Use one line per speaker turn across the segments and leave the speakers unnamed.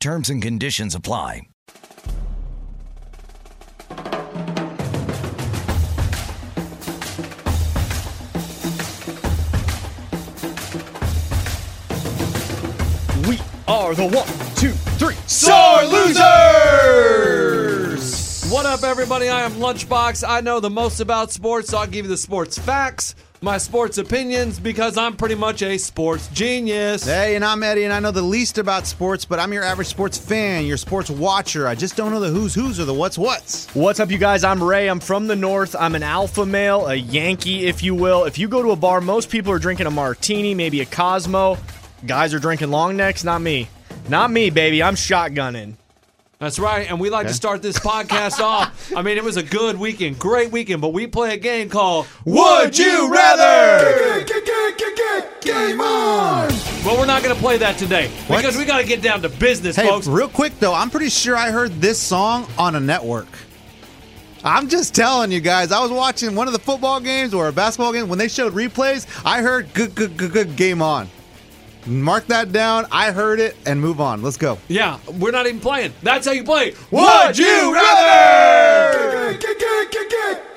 Terms and conditions apply.
We are the one, two, three,
Sore losers!
What up, everybody? I am Lunchbox. I know the most about sports, so I'll give you the sports facts, my sports opinions, because I'm pretty much a sports genius.
Hey, and I'm Eddie, and I know the least about sports, but I'm your average sports fan, your sports watcher. I just don't know the who's who's or the what's what's.
What's up, you guys? I'm Ray. I'm from the North. I'm an alpha male, a Yankee, if you will. If you go to a bar, most people are drinking a martini, maybe a Cosmo. Guys are drinking long necks, not me. Not me, baby. I'm shotgunning.
That's right, and we like to start this podcast off. I mean, it was a good weekend, great weekend, but we play a game called
Would You Rather?
Game on!
Well, we're not going to play that today
What?
because we got to get down to business,
Hey,
folks.
real quick though, I'm pretty sure I heard this song on a network. I'm just telling you guys, I was watching one of the football games or a basketball game when they showed replays. I heard good, good, good, good game on. Mark that down. I heard it and move on. Let's go.
Yeah, we're not even playing. That's how you play.
Would you rather?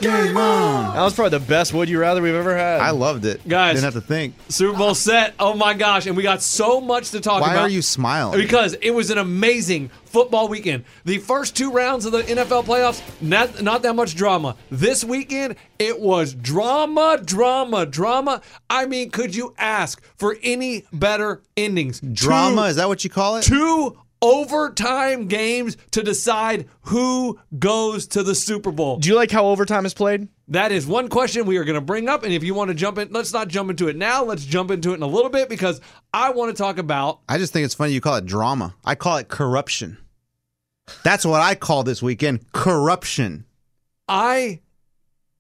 Game on.
That was probably the best Would You Rather we've ever had.
I loved it,
Guys.
Didn't have to think.
Super Bowl set. Oh my gosh, and we got so much to talk
Why
about.
Why are you smiling?
Because it was an amazing football weekend. The first two rounds of the NFL playoffs, not not that much drama. This weekend, it was drama, drama, drama. I mean, could you ask for any better endings?
Drama
Two-
is that what you call it?
two overtime games to decide who goes to the Super Bowl.
Do you like how overtime is played?
That is one question we are going to bring up. And if you want to jump in, let's not jump into it now. Let's jump into it in a little bit because I want to talk about.
I just think it's funny you call it drama. I call it corruption. That's what I call this weekend corruption.
I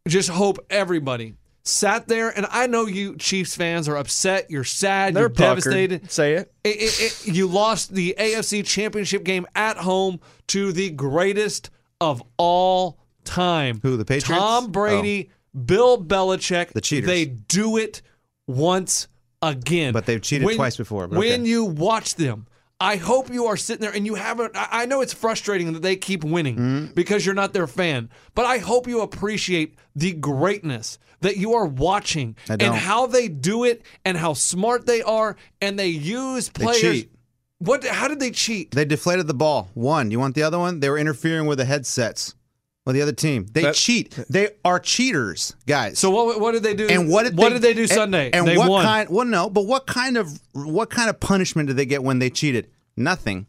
just hope everybody sat there, and I know you Chiefs fans are upset. You're sad.
They're
you're
puckered.
devastated.
Say it.
It- it- it- you lost the AFC Championship game at home to the greatest of all time.
Who, the Patriots? Oh.
Tom Brady, Bill Belichick.
The cheaters.
They do it once again.
But they've cheated twice before, but
when you watch them, I hope you are sitting there and you haven't. I I know it's frustrating that they keep winning
Mm-hmm.
because you're not their fan, but I hope you appreciate the greatness that you are watching and how they do it and how smart they are and they use players.
cheat.
What? How did they cheat?
They deflated the ball. One. You want the other one? They were interfering with the headsets with the other team. They
That-
cheat. They are cheaters, guys.
So what? What did they do?
and what did
what
they,
did they do Sunday?
And,
they
what
won.
kind? Well, no, but what kind of what kind of punishment did they get when they cheated? Nothing.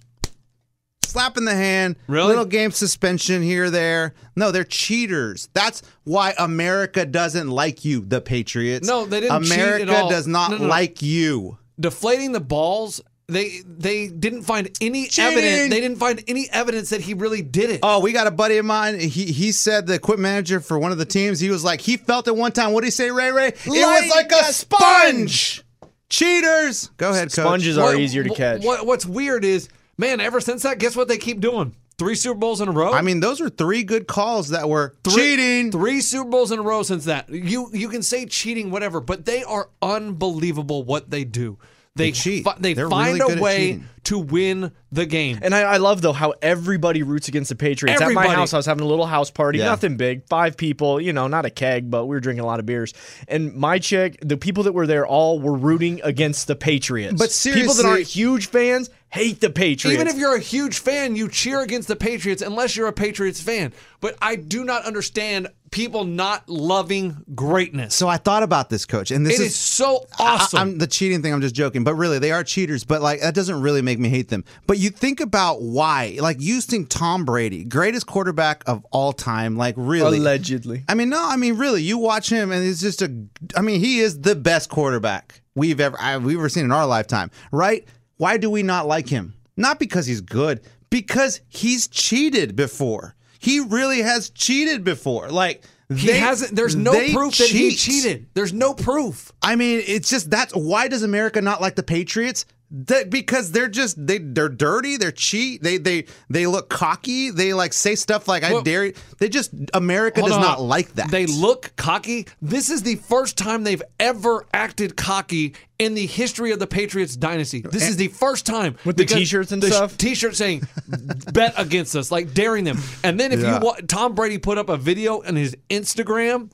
Slap in the hand,
Really?
little game suspension here, there. No, they're cheaters. That's why America doesn't like you, the Patriots.
No, they didn't cheat at
America does not
No, no, no.
like you.
deflating the balls. They they didn't find any
Cheating.
evidence. They didn't find any evidence that he really did it.
Oh, we got a buddy of mine. He he said the equipment manager for one of the teams. He was like, he felt it one time. What did he say, Ray Ray? It was like a sponge. Cheaters. Go ahead, coach.
Sponges are
What-
easier to catch.
What, what's weird is, man, ever since that, guess what they keep doing? Three Super Bowls in a row.
I mean, those were three good calls that were
Three-
cheating.
Three Super Bowls in a row since that. You you can say cheating, whatever, but they are unbelievable what they do. They
They cheat.
fi- they
They're
find
really
a way to win the game.
And I, I love though how everybody roots against the Patriots. At my house, I was having a little house party,
Yeah.
nothing big, five people, you know, not a keg, but we were drinking a lot of beers. And my chick, the people that were there, all were rooting against the Patriots.
But seriously,
people that aren't huge fans hate the Patriots.
Even if you're a huge fan, you cheer against the Patriots unless you're a Patriots fan. But I do not understand people not loving greatness.
So I thought about this, coach, and this
It
is
is so awesome.
I'm the cheating thing. I'm just joking, but really, they are cheaters. But like, that doesn't really make me hate them. But you think about why, like, you think Tom Brady, greatest quarterback of all time, like, really,
allegedly.
I mean, no, I mean, really, you watch him, and it's just a. I mean, he is the best quarterback we've ever I, we've ever seen in our lifetime, right? Why do we not like him? Not because he's good, because he's cheated before. He really has cheated before. Like
he
they-
hasn't. There's no proof that he cheated. There's no proof.
I mean, it's just that's why does America not like the Patriots? That because they're just they they're dirty, they're cheat, they they they look cocky, they like say stuff like I dare you. They just America does
on.
not like that.
They look cocky. This is the first time they've ever acted cocky in the history of the Patriots dynasty. This is the first time
With the t-shirts and
the
stuff?
T-shirt saying "bet against us," like daring them. And then if
Yeah.
you wa- Tom Brady put up a video on his Instagram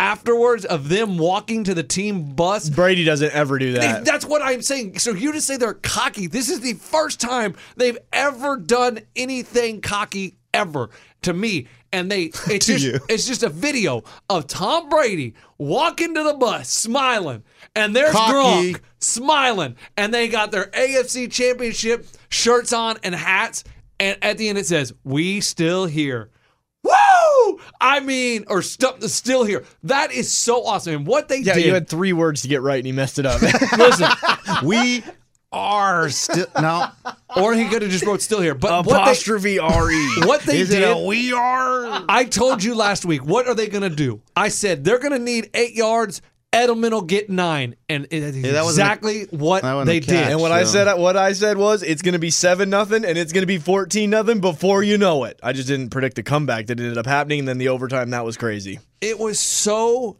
afterwards of them walking to the team bus.
Brady doesn't ever do that.
That's what I'm saying. So you just say they're cocky. This is the first time they've ever done anything cocky ever to me. And they it's just
you.
it's just a video of Tom Brady walking to the bus smiling. And there's
Cocky.
Gronk smiling. And they got their AFC championship shirts on and hats. And at the end it says, We still here. Woo! I mean, or stu- still here. That is so awesome. And what they
yeah,
did.
you had three words to get right and he messed it up.
listen,
we are still no
or he could have just wrote still here. But what they,
Apostrophe re.
what they
Is it
did,
a we are?
I told you last week. What are they going to do? I said they're going to need eight yards. Edelman will get nine, and it is
that wasn't a-
exactly what
that
they
a
did.
And what I said, what I said was, it's going to be seven nothing, and it's going to be fourteen nothing before you know it. I just didn't predict the comeback that ended up happening, and then the overtime that was crazy.
It was so.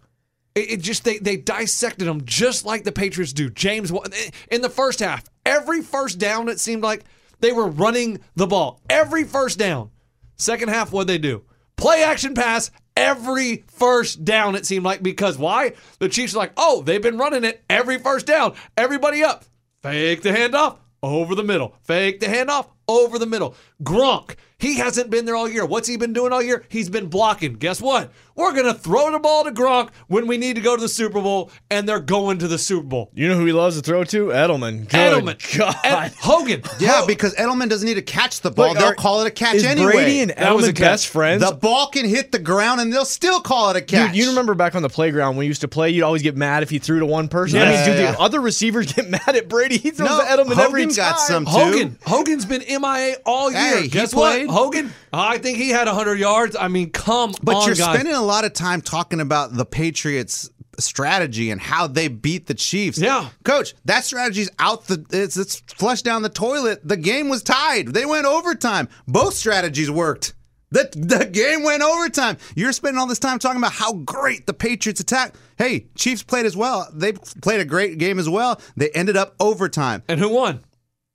It, it just they they dissected them just like the Patriots do. James eh, in the first half, every first down it seemed like they were running the ball. Every first down. Second half, what they do? Play action pass. Every first down, it seemed like because why? The Chiefs are like, oh, they've been running it every first down. Everybody up. Fake the handoff over the middle. Fake the handoff over the middle. Gronk, he hasn't been there all year. What's he been doing all year? He's been blocking. Guess what? We're going to throw the ball to Gronk when we need to go to the Super Bowl, and they're going to the Super Bowl.
You know who he loves to throw to? Edelman. Good
Edelman.
God.
Ed- Hogan.
Yeah,
Ho-
because Edelman doesn't need to catch the ball.
Look,
They'll
are-
call it a catch
is
anyway.
Brady and
That was a catch.
best friends?
the ball can hit the ground and they'll still call it a catch.
Dude, you remember back on the playground when we used to play, you'd always get mad if he threw to one person.
Yeah,
I mean, dude,
yeah,
the other receivers get mad at Brady. He throws
No,
to Edelman every
Hogan
time.
got some too.
Hogan. Hogan's been MIA all year.
Hey,
Guess
played.
what? Hogan, I think he had 100 yards. I mean, come
But
on,
you're
guys.
spending a lot of time talking about the Patriots strategy and how they beat the Chiefs.
Yeah.
Coach, that strategy's out the it's it's flushed down the toilet. The game was tied. They went overtime. Both strategies worked. The, the game went overtime. You're spending all this time talking about how great the Patriots attack. Hey, Chiefs played as well. They played a great game as well. They ended up overtime.
and who won?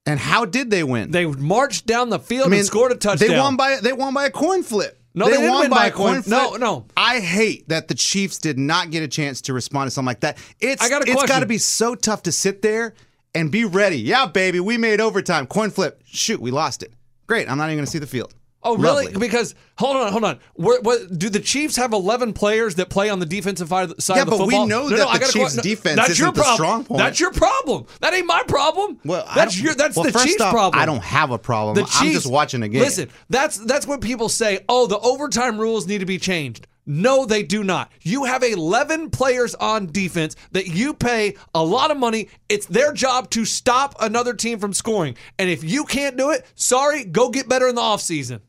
And how did they win?
They marched down the field and scored a touchdown.
They won by they won by a coin flip.
No, they didn't win by a coin- no,
flip.
no.
I hate that the Chiefs did not get a chance to respond to something like that. It's
I got a
it's got to be so tough to sit there and be ready. Yeah, baby, we made overtime. Coin flip. Shoot, we lost it. Great. I'm not even going to see the field.
Oh, really?
Lovely.
Because hold on, hold on. What, what, do the Chiefs have 11 players that play on the defensive side of the,
Yeah,
of the
but we
football?
know that
I
the Chiefs'
que-
defense
that's
isn't
your
the
problem.
strong point.
That's your problem. That ain't my problem.
Well,
that's your that's
well,
the Chiefs'
off,
problem.
I don't have a problem.
The
I'm just watching a game.
Listen, that's that's what people say. Oh, the overtime rules need to be changed. No, they do not. You have 11 players on defense that you pay a lot of money. It's their job to stop another team from scoring. And if you can't do it, sorry, go get better in the offseason.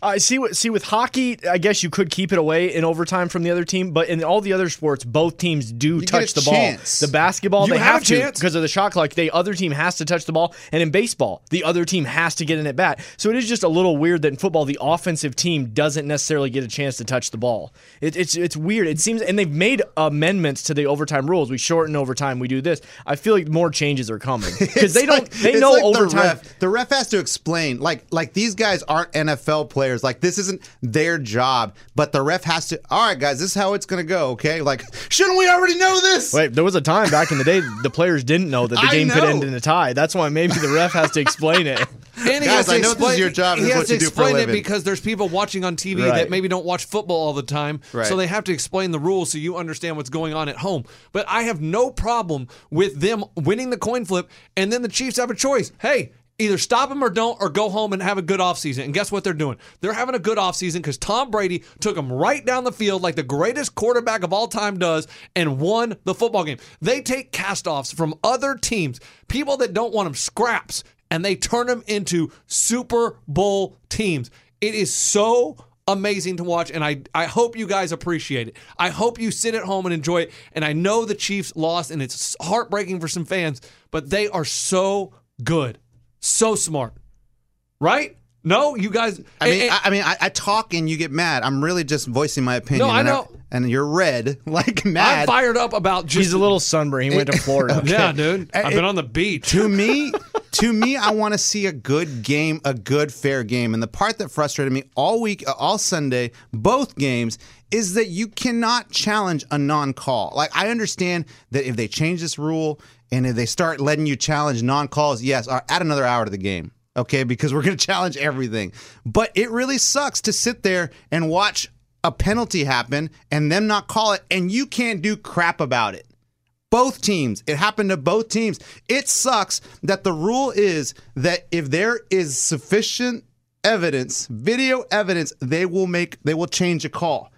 I see what see with hockey. I guess you could keep it away in overtime from the other team, but in all the other sports, both teams do
get
touch the
chance.
ball. The basketball,
You
they
have
have, to because of the shot clock. The other team has to touch the ball, and in baseball, the other team has to get in at bat. So it is just a little weird that in football, the offensive team doesn't necessarily get a chance to touch the ball. It, it's it's weird. It seems, and they've made amendments to the overtime rules. We shorten overtime. We do this. I feel like more changes are coming because they don't.
like-
they know
like
overtime.
The ref, the ref has to explain, like, like these guys aren't NFL players. Like, this isn't their job, but the ref has to. All right, guys, this is how it's gonna go. Okay, like, shouldn't we already know this?
Wait, there was a time back in the day the players didn't know that the
I
game could end in a tie. That's why maybe the ref has to explain it.
And he
Guys,
has to
I know this is your job.
He
This is
has
what
to
you do for
explain it because there's people watching on TV
Right.
that maybe don't watch football all the time,
Right.
so they have to explain the rules so you understand what's going on at home. But I have no problem with them winning the coin flip, and then the Chiefs have a choice. Hey. Either stop them or don't, or go home and have a good offseason. And guess what they're doing? They're having a good offseason because Tom Brady took them right down the field like the greatest quarterback of all time does and won the football game. They take castoffs from other teams, people that don't want them, scraps, and they turn them into Super Bowl teams. It is so amazing to watch, and I, I hope you guys appreciate it. I hope you sit at home and enjoy it. And I know the Chiefs lost, and it's heartbreaking for some fans, but they are so good, so smart, right? No, you guys.
I mean,
and-
I, I mean, I, I talk and you get mad. I'm really just voicing my opinion.
No, I
and
know.
and you're red, like mad.
I'm fired up about just.
He's a little sunburned. He went to Florida.
Yeah, dude.
Uh,
I've
it-
been on the beach.
to me, to me, I want to see a good game, a good fair game. And the part that frustrated me all week, uh, all Sunday, both games, is that you cannot challenge a non-call. Like I understand that if they change this rule and if they start letting you challenge non-calls, yes, uh, add another hour to the game. Okay, because we're going to challenge everything. But it really sucks to sit there and watch a penalty happen and them not call it, and you can't do crap about it both teams. It happened to both teams. It sucks that the rule is that if there is sufficient evidence, video evidence, they will make they will change a call.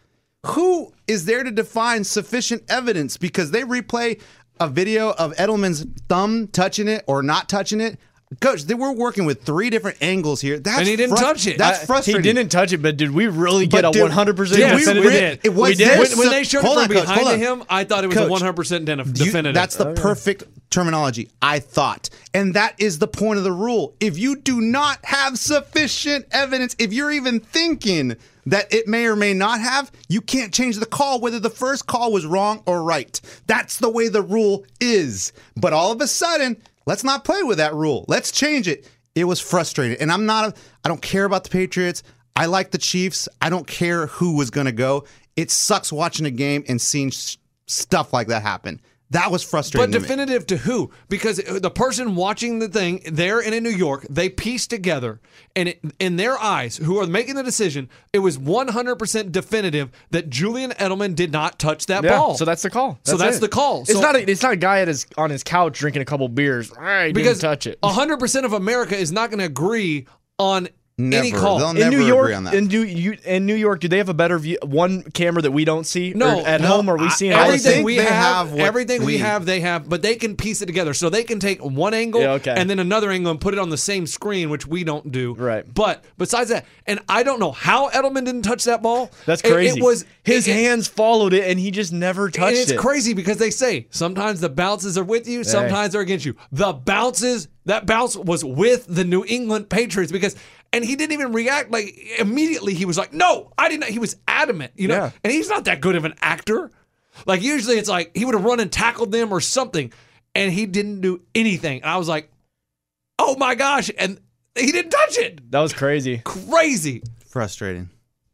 Who is there to define sufficient evidence because they replay a video of Edelman's thumb touching it or not touching it? Coach, they were working with three different angles here. That's
And he didn't touch it.
That's
I-
frustrating.
He didn't touch it, but did we really get a 100%
Yes,
definitive?
we did.
It was
we did.
When, when they showed
Hold
it from
Coach,
behind
on.
him, I thought it was
Coach,
a 100% def-
You-
definitive.
that's the perfect terminology. I thought. And that is the point of the rule. If you do not have sufficient evidence, if you're even thinking that it may or may not have, you can't change the call whether the first call was wrong or right. That's the way the rule is. But all of a sudden, let's not play with that rule. Let's change it. It was frustrating. And I'm not I don't care about the Patriots. I like the Chiefs. I don't care who was going to go. It sucks watching a game and seeing s- stuff like that happen. That was frustrating.
But
to me.
definitive to who? Because the person watching the thing there and in New York, they pieced together, and it, in their eyes, who are making the decision, it was 100% definitive that Julian Edelman did not touch that
Yeah,
ball.
so that's the call.
So that's
it.
the call.
It's
So-
not. A, it's not a guy at his on his couch drinking a couple beers. I didn't
because
touch it.
100% of America is not going to agree on any
Never.
call.
They'll
in New York,
agree on that.
in New you, in New York, do they have a better view? One camera that we don't see.
No,
Or at
no,
home, are we seeing all the
everything
same?
think
we
they
have,
have
everything we,
we-
have, they have, but they can piece it together. So they can take one angle
Yeah, okay.
and then another angle and put it on the same screen, which we don't do.
Right.
But besides that, and I don't know how Edelman didn't touch that ball.
That's
It-
crazy.
It, was
his
it- it-
hands followed it, and he just never touched
it. it's crazy because they say sometimes the bounces are with you, sometimes they're against you. The bounces, that bounce was with the New England Patriots because, and he didn't even react. Like immediately, he was like, "No, I didn't." He was adamant, you know.
Yeah.
And he's not that good of an actor. Like usually, it's like he would have run and tackled them or something, and he didn't do anything. And I was like, "Oh my gosh!" And he didn't touch it.
That was crazy.
Crazy.
frustrating.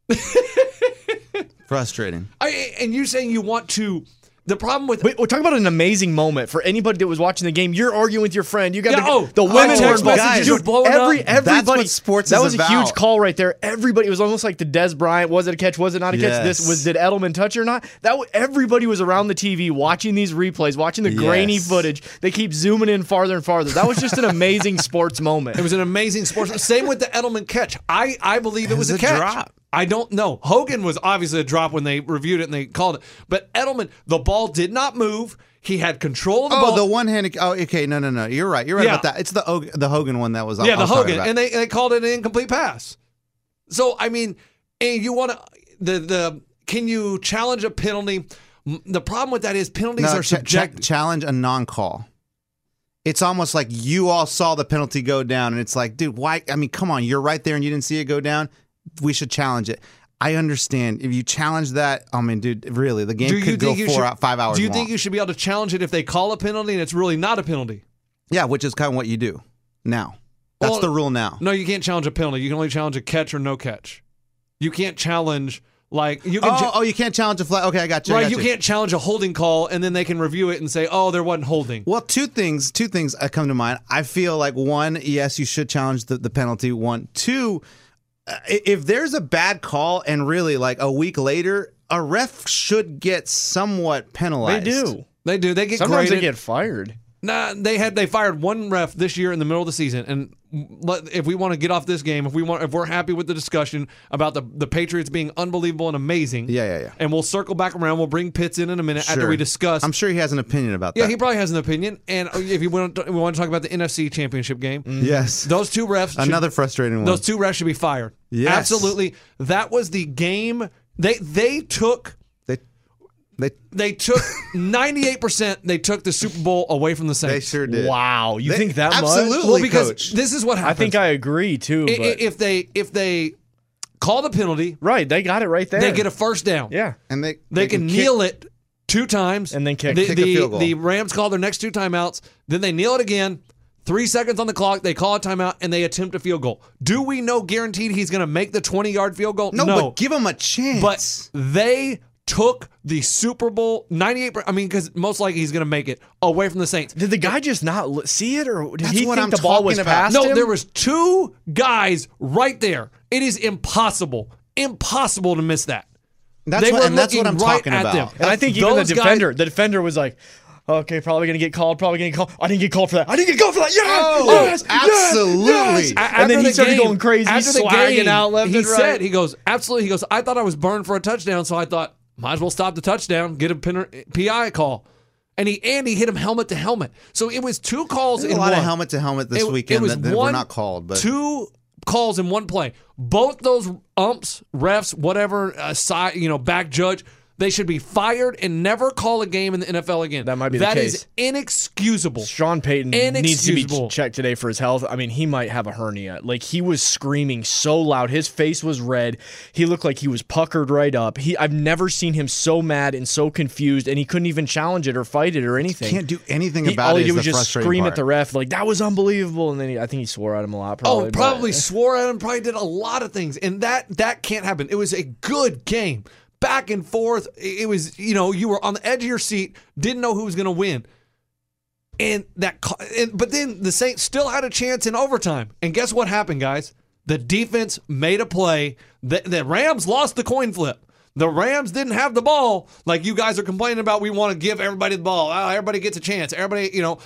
frustrating.
I, and you saying you want to. The problem with
Wait, we're talking about an amazing moment for anybody that was watching the game. You're arguing with your friend. You got
Yeah,
the,
oh,
the women were
text
involved.
messages
Dude,
blowing
every,
up.
That's
everybody.
what sports
that
is
was a huge call right there. Everybody it was almost like the Dez Bryant. Was it a catch? Was it not a catch? This was did Edelman touch or not? That everybody was around the TV watching these replays, watching the grainy footage. They keep zooming in farther and farther. That was just an amazing sports moment.
It was an amazing sports. Same with the Edelman catch. I, I believe it,
It
was, a
a
catch.
drop.
I don't know. Hogan was obviously a drop when they reviewed it and they called it. But Edelman, the ball did not move. He had control of the
Oh,
ball.
the one handed. Oh, okay. No, no, no. You're right. You're right
Yeah.
about that. It's the the Hogan one that was.
Yeah, the Hogan, and they, they called it an incomplete pass. So I mean, and you want to the the can you challenge a penalty? The problem with that is penalties
No,
are
ch- ch- challenge a non-call. It's almost like you all saw the penalty go down, and it's like, dude, why? I mean, come on, you're right there, and you didn't see it go down. We should challenge it. I understand if you challenge that. I mean, dude, really, the game could go
you
four
should,
out, five hours.
Do you
long.
think you should be able to challenge it if they call a penalty and it's really not a penalty?
Yeah, which is kind of what you do now. That's
Well,
the rule now.
No, you can't challenge a penalty. You can only challenge a catch or no catch. You can't challenge like you can.
Oh,
cha-
oh, you can't challenge a flag. Okay, I got you.
Right,
got
you can't challenge a holding call and then they can review it and say, "Oh, there wasn't holding."
Well, two things. Two things uh, come to mind. I feel like one, yes, you should challenge the, the penalty. One, two, Uh, if there's a bad call and really like a week later, a ref should get somewhat penalized.
They do.
They do. They get
Sometimes
graded.
they get fired.
Nah, they had they fired one ref this year in the middle of the season, and let, if we want to get off this game, if we want, if we're happy with the discussion about the the Patriots being unbelievable and amazing,
Yeah, yeah, yeah.
and we'll circle back around. We'll bring Pitts in in a minute after we discuss.
I'm sure he has an opinion about
yeah,
that.
Yeah, he probably has an opinion. And if you want, to, we want to talk about the NFC Championship game, mm-hmm.
yes.
those two refs, should-
Another frustrating one.
those two refs should be fired.
Yes.
absolutely. That was the game. They they took
they, they,
they took 98. percent They took the Super Bowl away from the Saints.
they sure did.
Wow, you
They-
think that much?
absolutely.
Well, because
coach.
this is what happens.
I think I agree too.
I-
But,
if they if they call the penalty,
right, they got it right there.
they get a first down.
yeah.
and they
They, can,
kick-
kneel it two times
And then kick-
The,
kick a
the,
field goal.
the Rams call their next two timeouts. Then they kneel it again. Three seconds on the clock. They call a timeout and they attempt a field goal. Do we know guaranteed he's going to make the twenty yard field goal?
No, but give him a chance.
But they took the Super Bowl ninety eight. I mean, because most likely he's going to make it away from the Saints.
Did the guy just not see it, or did he think
I'm
the ball was past
No,
him?
there was two guys right there. It is impossible, impossible to miss that.
that's
they
what, and that's what I'm
right
talking about.
them.
And I think even the
Those guys-
defender, the defender was like, "Okay, probably gonna get called. Probably gonna get called. I didn't get called for that. I didn't get called for that. Yes,
Oh,
yes, yes,
absolutely.
yes."
A-
And then
after
he
the
started
game-
going crazy,
After the
swagging
game,
out left
he
and right.
said, "He goes, absolutely." He goes, "I thought I was burned for a touchdown, so I thought might as well stop the touchdown, get a PI call." And he and he hit him helmet to helmet. So it was two calls
There's
in
a lot
one.
of helmet to helmet this
It-
weekend
it was
that, that
one,
were not called, but
two calls in one play. Both those umps, refs, whatever, uh, side, you know, back judge, they should be fired and never call a game in the NFL again.
That might be the
That is inexcusable.
Sean Payton needs to be
Inexcusable.
checked today for his health. I mean, he might have a hernia. Like he was screaming so loud, his face was red. He looked like he was puckered right up. He, I've never seen him so mad and so confused, and he couldn't even challenge it or fight it or anything.
He can't do anything
He,
about
all
it.
he
is
did was just scream
part.
at the ref like that was unbelievable, and then he, I think he swore at him a lot. Oh, probably,
oh,
but-
probably swore at him. Probably did a lot of things, and that that can't happen. It was a good game, back and forth. It was you know you were on the edge of your seat, didn't know who was going to win, and that. And, but then the Saints still had a chance in overtime, and guess what happened, guys? The defense made a play. The, the Rams lost the coin flip. The Rams didn't have the ball like you guys are complaining about. We want to give everybody the ball. Oh, everybody gets a chance. Everybody, you know,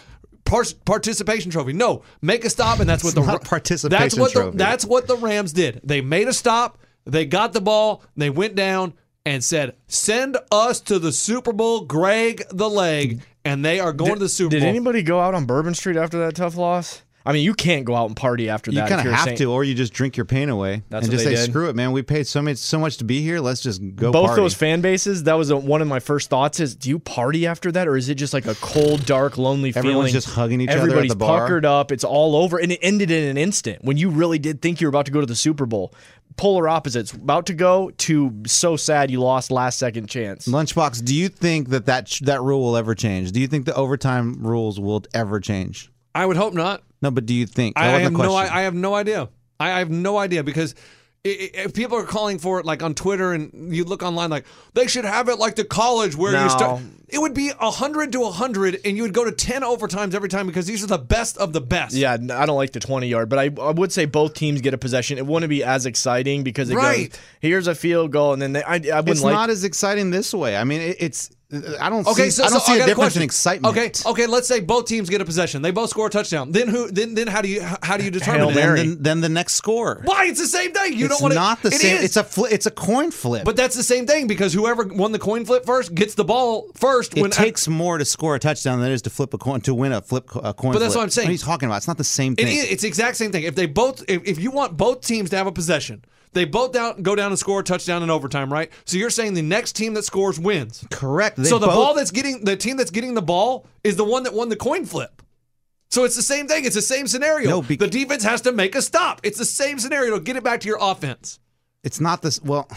par- participation trophy. No, make a stop, and that's what the
not
That's
participation
what the,
trophy.
that's what the Rams did. They made a stop. They got the ball. They went down and said, "Send us to the Super Bowl, Greg the leg." And they are going to the Super
Did
Bowl.
Did anybody go out on Bourbon Street after that tough loss? I mean, you can't go out and party after that.
You
kind
of have
Saint.
to, or you just drink your pain away
That's
and
what
just
they
say,
did.
"Screw it, man. We paid so much, so much to be here. Let's just go."
both
party."
those fan bases that was a, one of my first thoughts is do you party after that or is it just like a cold dark lonely
Everyone's
feeling
just hugging each other at
everybody's
the bar?
puckered up it's all over and it ended in an instant when you really did think you were about to go to the super bowl polar opposites about to go to so sad you lost last second chance
Lunchbox, do you think that that, sh- that rule will ever change? Do you think the overtime rules will ever change?
I would hope not.
No, but do you think?
I,
That
I have
wasn't the
no. I. I have no idea. I, I have no idea because i- i- if people are calling for it, like on Twitter, and you look online, like they should have it like the college where
No.
you start. It would be hundred to hundred, and you would go to ten overtimes every time because these are the best of the best.
yeah I don't like the 20 yard but I, I would say both teams get a possession it wouldn't be as exciting because it
Right.
goes here's a field goal and then they, I, I wouldn't
it's
like
not as exciting this way. I mean, it, it's. I don't
Okay,
see.
so,
I don't
so
see
got
a difference
question.
in excitement.
Okay, okay. Let's say both teams get a possession. They both score a touchdown. Then who? Then then how do you how do you determine
Hail
it?
Mary.
Then, then the next score.
Why? It's the same thing. You
it's
don't want to.
It's not the
it
same.
is.
It's a fli it's a coin flip.
But that's the same thing because whoever won the coin flip first gets the ball first.
it
when
takes more to score a touchdown than it is to flip a coin to win a flip a coin. Flip.
But that's
flip.
what I'm saying.
What are you talking about? It's not the same thing.
is, it's the exact same thing. If they both, if, if you want both teams to have a possession, They both down, go down and score a touchdown in overtime, right? So you're saying the next team that scores wins.
Correct. They
so the
both-
ball that's getting the team that's getting the ball is the one that won the coin flip. So it's the same thing. It's the same scenario.
No, bec-
the defense has to make a stop. It's the same scenario get it back to your offense.
it's not this. Well,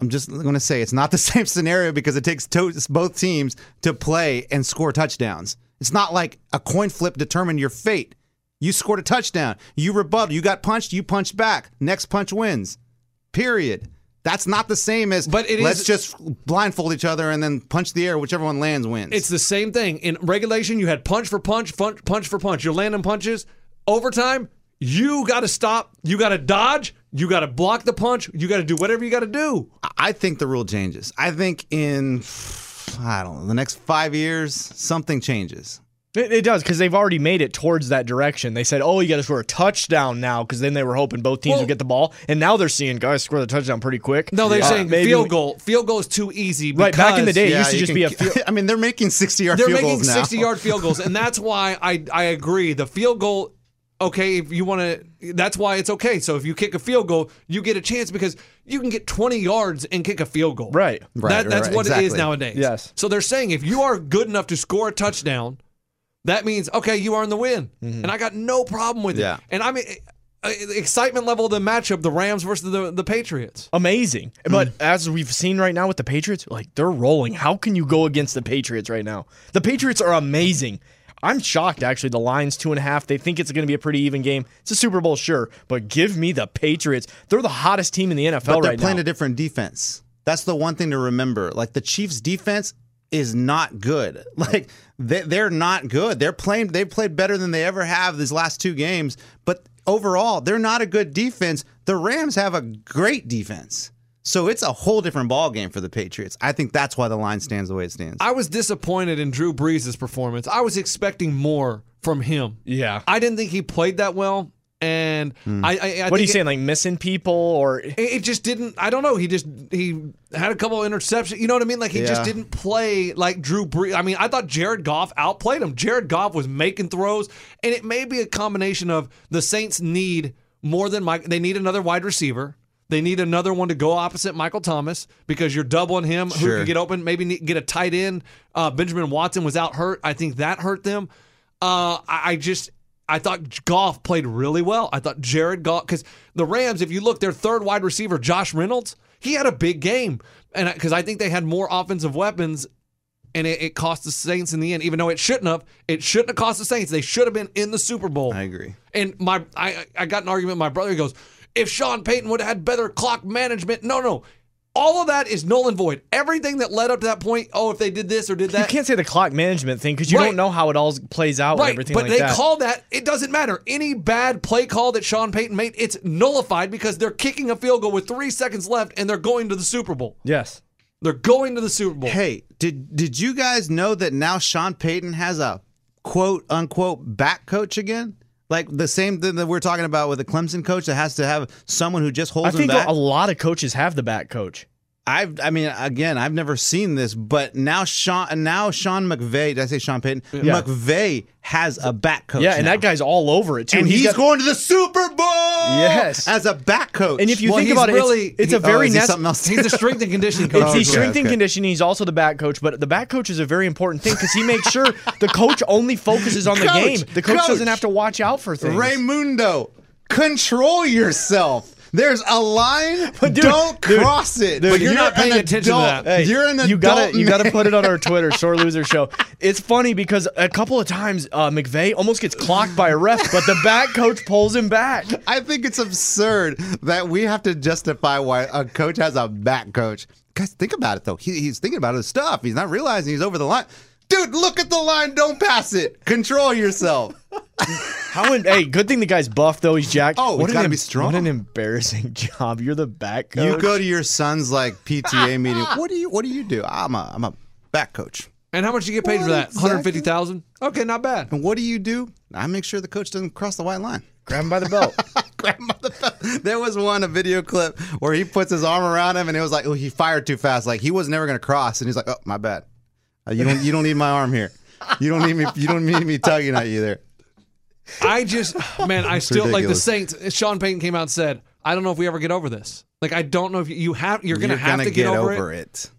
I'm just going to say it's not the same scenario because it takes to, both teams to play and score touchdowns. It's not like a coin flip determined your fate. You scored a touchdown. You rebutted. You got punched. You punched back. Next punch wins. Period. That's not the same as
But it
let's
is-
just blindfold each other and then punch the air. Whichever one lands wins.
It's the same thing. In regulation, you had punch for punch, punch, punch for punch. You're landing punches. Overtime, you got to stop. You got to dodge. You got to block the punch. You got to do whatever you got to do.
I think the rule changes. I think in I don't know the next five years something changes.
It, it does because they've already made it towards that direction. They said, "Oh, you got to score a touchdown now," because then they were hoping both teams
Well-
would get the ball, and now they're seeing guys score the touchdown pretty quick.
No, they're
Uh,
saying
maybe
field
we-
goal. Field goal is too easy.
Right, back in the
because
day, it used to
you
just be a field.
I mean, they're making sixty-yard field goals.
They're
field
making
goals now.
60 yard field goals, and that's why I I agree. The field goal, okay, if you want to, that's why it's okay. So if you kick a field goal, you get a chance because you can get 20 yards and kick a field goal.
Right.
Right,
That, that's
right,
what it is nowadays.
Yes.
So they're saying if you are good enough to score a touchdown, that means okay, you are in the win, and I got no problem with
Yeah.
it. And I mean, uh, excitement level of the matchup, the Rams versus the the Patriots.
amazing. But as we've seen right now with the Patriots, like they're rolling. How can you go against the Patriots right now? The Patriots are amazing. I'm shocked actually. The Lions two and a half. They think it's going to be a pretty even game. It's a Super Bowl, sure, but give me the Patriots. They're the hottest team in the NFL
but they're
right
playing
now.
a different defense. That's the one thing to remember. Like the Chiefs' defense is not good. Like they, they're not good. They're playing. They've played better than they ever have these last two games. But overall, they're not a good defense. The Rams have a great defense. So it's a whole different ball game for the Patriots. I think that's why the line stands the way it stands.
I was disappointed in Drew Brees' performance. I was expecting more from him.
yeah.
I didn't think he played that well, and
Hmm.
I, I, I
What are you
it-
saying? Like missing people or
It, it just didn't. I don't know. He just he had a couple of interceptions. You know what I mean? Like he just didn't play like Drew Brees. I mean, I thought Jared Goff outplayed him. Jared Goff was making throws, and it may be a combination of the Saints need more than Mike. They need another wide receiver. They need another one to go opposite Michael Thomas because you're doubling him.
Sure.
Who can get open? Maybe get a tight end. Uh, Benjamin Watson was out hurt. I think that hurt them. Uh, I, I just I thought Goff played really well. I thought Jared Goff because the Rams, if you look, their third wide receiver, Josh Reynolds, he had a big game, and because I think they had more offensive weapons, and it, it cost the Saints in the end. Even though it shouldn't have, it shouldn't have cost the Saints. They should have been in the Super Bowl.
I agree.
And my I I got an argument. with My brother He goes, if Sean Payton would have had better clock management, no, no. All of that is null and void. Everything that led up to that point, oh, if they did this or did that.
you can't say the clock management thing because you
Right.
don't know how it all plays out and
Right,
everything
but
like
they
that.
call that. It doesn't matter. Any bad play call that Sean Payton made, it's nullified because they're kicking a field goal with three seconds left and they're going to the Super Bowl.
yes.
They're going to the Super Bowl.
Hey, did did you guys know that now Sean Payton has a quote unquote back coach again? Like the same thing that we're talking about with the Clemson coach that has to have someone who just holds
I
him
think
back.
a lot of coaches have the back coach.
I've, I mean, again, I've never seen this, but now Sean, now Sean McVay, did I say Sean Payton?
Yeah.
McVay has a back coach.
Yeah, and
now.
that guy's all over it too.
and he's,
got-
going to the Super Bowl.
Yes.
as a back coach.
And if you
Well,
think
he's
about it,
really-
it's, it's
he-
a very
oh,
nec-
something else?
He's the strength and conditioning coach.
It's oh,
Okay,
the strength and
okay.
conditioning. He's also the back coach, but the back coach is a very important thing because he makes sure the coach only focuses on the
Coach,
game. The coach,
coach.
doesn't have to watch out for things.
Raymundo, control yourself. There's a line.
But dude-
don't
dude-
cross it.
But
But
you're not paying attention to that.
Hey,
you're an adult.
you gotta you gotta put it on our Twitter, Sore Loser Show. It's funny because a couple of times uh, McVay almost gets clocked by a ref, but the back coach pulls him back.
I think it's absurd that we have to justify why a coach has a back coach. Guys, think about it though. He, he's thinking about his stuff. He's not realizing he's over the line. Dude, look at the line. Don't pass it. Control yourself.
How in, hey, good thing the guy's buff though. He's jacked.
Oh, he's
an
gotta be strong.
What an embarrassing job. You're the back coach.
You go to your son's like PTA meeting. What do you What do you do? I'm a I'm a back coach.
And how much do you get paid for that?
exactly?
150000 Okay, not bad.
And what do you do? I make sure the coach doesn't cross the white line.
grab him by the belt.
Grab him by the belt. There was one a video clip where he puts his arm around him and it was like, oh, he fired too fast. Like he was never going to cross, and he's like, oh, my bad. Uh, you don't you don't need my arm here. You don't need me. You don't need me tugging at you there.
I just, man, I still like the
ridiculous.
Saints. Sean Payton came out and said, I don't know if we ever get over this. Like I don't know if you, you have you're going to have
gonna
to get, over, it.
it.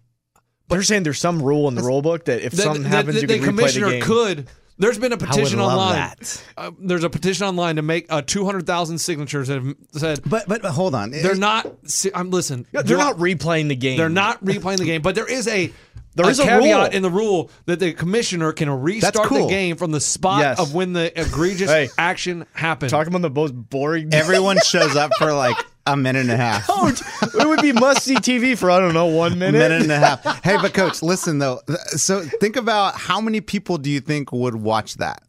They're saying there's some rule in the rule book that if
The,
something
the-
happens,
the-
you
the
can replay the
commissioner
game.
could. There's been a petition
love
online.
that.
Uh, there's a petition online to make uh, 200,000 signatures that have said
But but hold on.
they're not. si- I'm listen.
They're
do I-
not replaying the game.
They're not replaying the game, but there is a
There
a
is a
caveat
rule.
in the rule that the commissioner can restart
cool.
the game from the spot
Yes.
of when the egregious
Hey.
action happened.
talking about the most boring.
Everyone shows up for like a minute and a half.
Coach, it would be must see TV for I don't know one minute.
minute and a half. Hey, but coach, listen though. So think about how many people do you think would watch that?